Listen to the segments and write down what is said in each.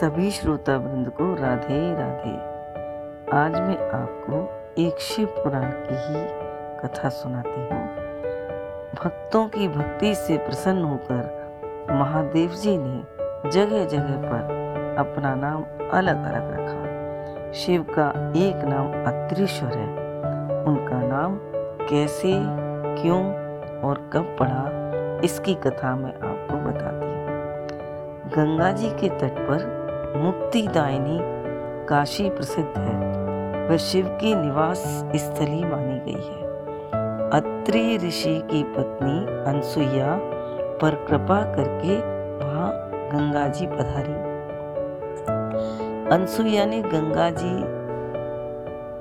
सभी श्रोता वृंद को राधे राधे। आज मैं आपको एक शिव पुराण की ही कथा सुनाती हूँ। भक्तों की भक्ति से प्रसन्न होकर महादेव जी ने जगह जगह पर अपना नाम अलग अलग रखा। शिव का एक नाम अत्रीश्वर है। उनका नाम कैसे, क्यों और कब पढ़ा इसकी कथा मैं आपको बताती हूँ। गंगा जी के तट पर मुक्तिदायिनी काशी प्रसिद्ध है। वह शिव की निवास स्थली मानी गई है। अत्रि ऋषि की पत्नी अनसुईया पर कृपा करके वहाँ गंगा जी पधारी। अनसुईया ने गंगा जी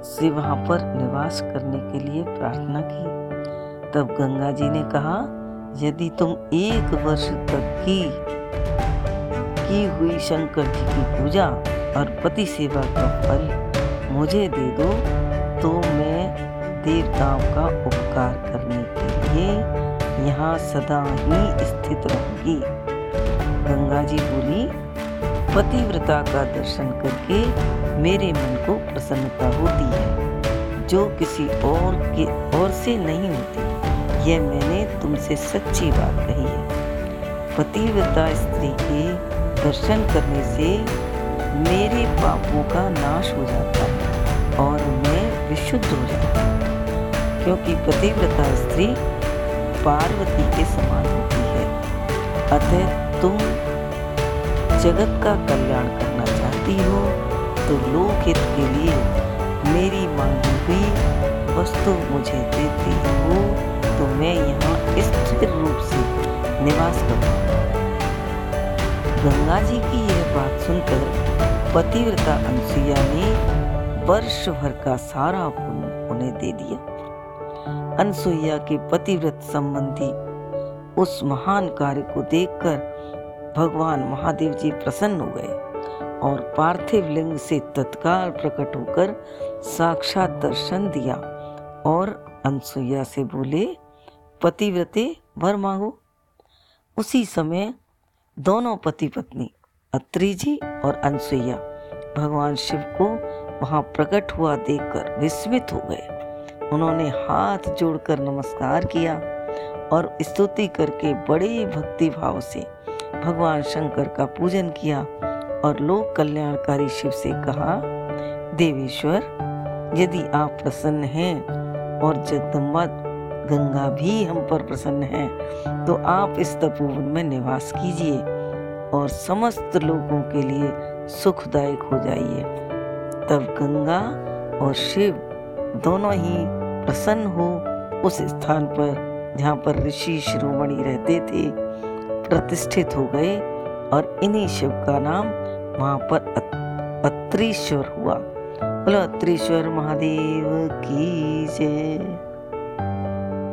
से वहाँ पर निवास करने के लिए प्रार्थना की। तब गंगा जी ने कहा, यदि तुम एक वर्ष तक की की हुई शंकर जी की पूजा और पति सेवा का फल मुझे दे दो तो मैं देवताओं का उपकार करने के लिए यहाँ सदा ही स्थित रहूँगी। गंगा जी बोली, पतिव्रता का दर्शन करके मेरे मन को प्रसन्नता होती है। जो किसी और के और से नहीं होती, यह मैंने तुमसे सच्ची बात कही है। पतिव्रता स्त्री के दर्शन करने से मेरे पापों का नाश हो जाता है और मैं विशुद्ध हो जाता हूँ। क्योंकि पतिव्रता स्त्री पार्वती के समान होती है। अतः तुम जगत का कल्याण करना चाहती हो तो लोक हित के लिए मेरी मांगी हुई वस्तु मुझे देती हो। गंगा जी की यह बात सुनकर पतिव्रता अनुसुईया ने वर्ष भर का सारा पुण्य उन्हें दे दिया। अनसुईया के पतिव्रत संबंधी उस महान कार्य को देखकर भगवान महादेव जी प्रसन्न हो गए और पार्थिव लिंग से तत्काल प्रकट होकर साक्षात दर्शन दिया और अनसुईया से बोले, पतिव्रते, वर मांगो। उसी समय दोनों पति पत्नी अत्रि जी और अनसुईया, भगवान शिव को वहाँ प्रकट हुआ देखकर विस्मित हो गए। उन्होंने हाथ जोड़कर नमस्कार किया और स्तुति करके बड़े भक्ति भाव से भगवान शंकर का पूजन किया और लोक कल्याणकारी शिव से कहा, देवेश्वर, यदि आप प्रसन्न हैं और जगदम्बा गंगा भी हम पर प्रसन्न है तो आप इस तपोवन में निवास कीजिए और समस्त लोगों के लिए सुखदायक हो जाइए। तब गंगा और शिव दोनों ही प्रसन्न हो उस स्थान पर, जहाँ पर ऋषि शिरोमणि रहते थे, प्रतिष्ठित हो गए और इन्हीं शिव का नाम वहाँ पर अत्रीश्वर हुआ। बोलो, अत्रीश्वर महादेव की जय।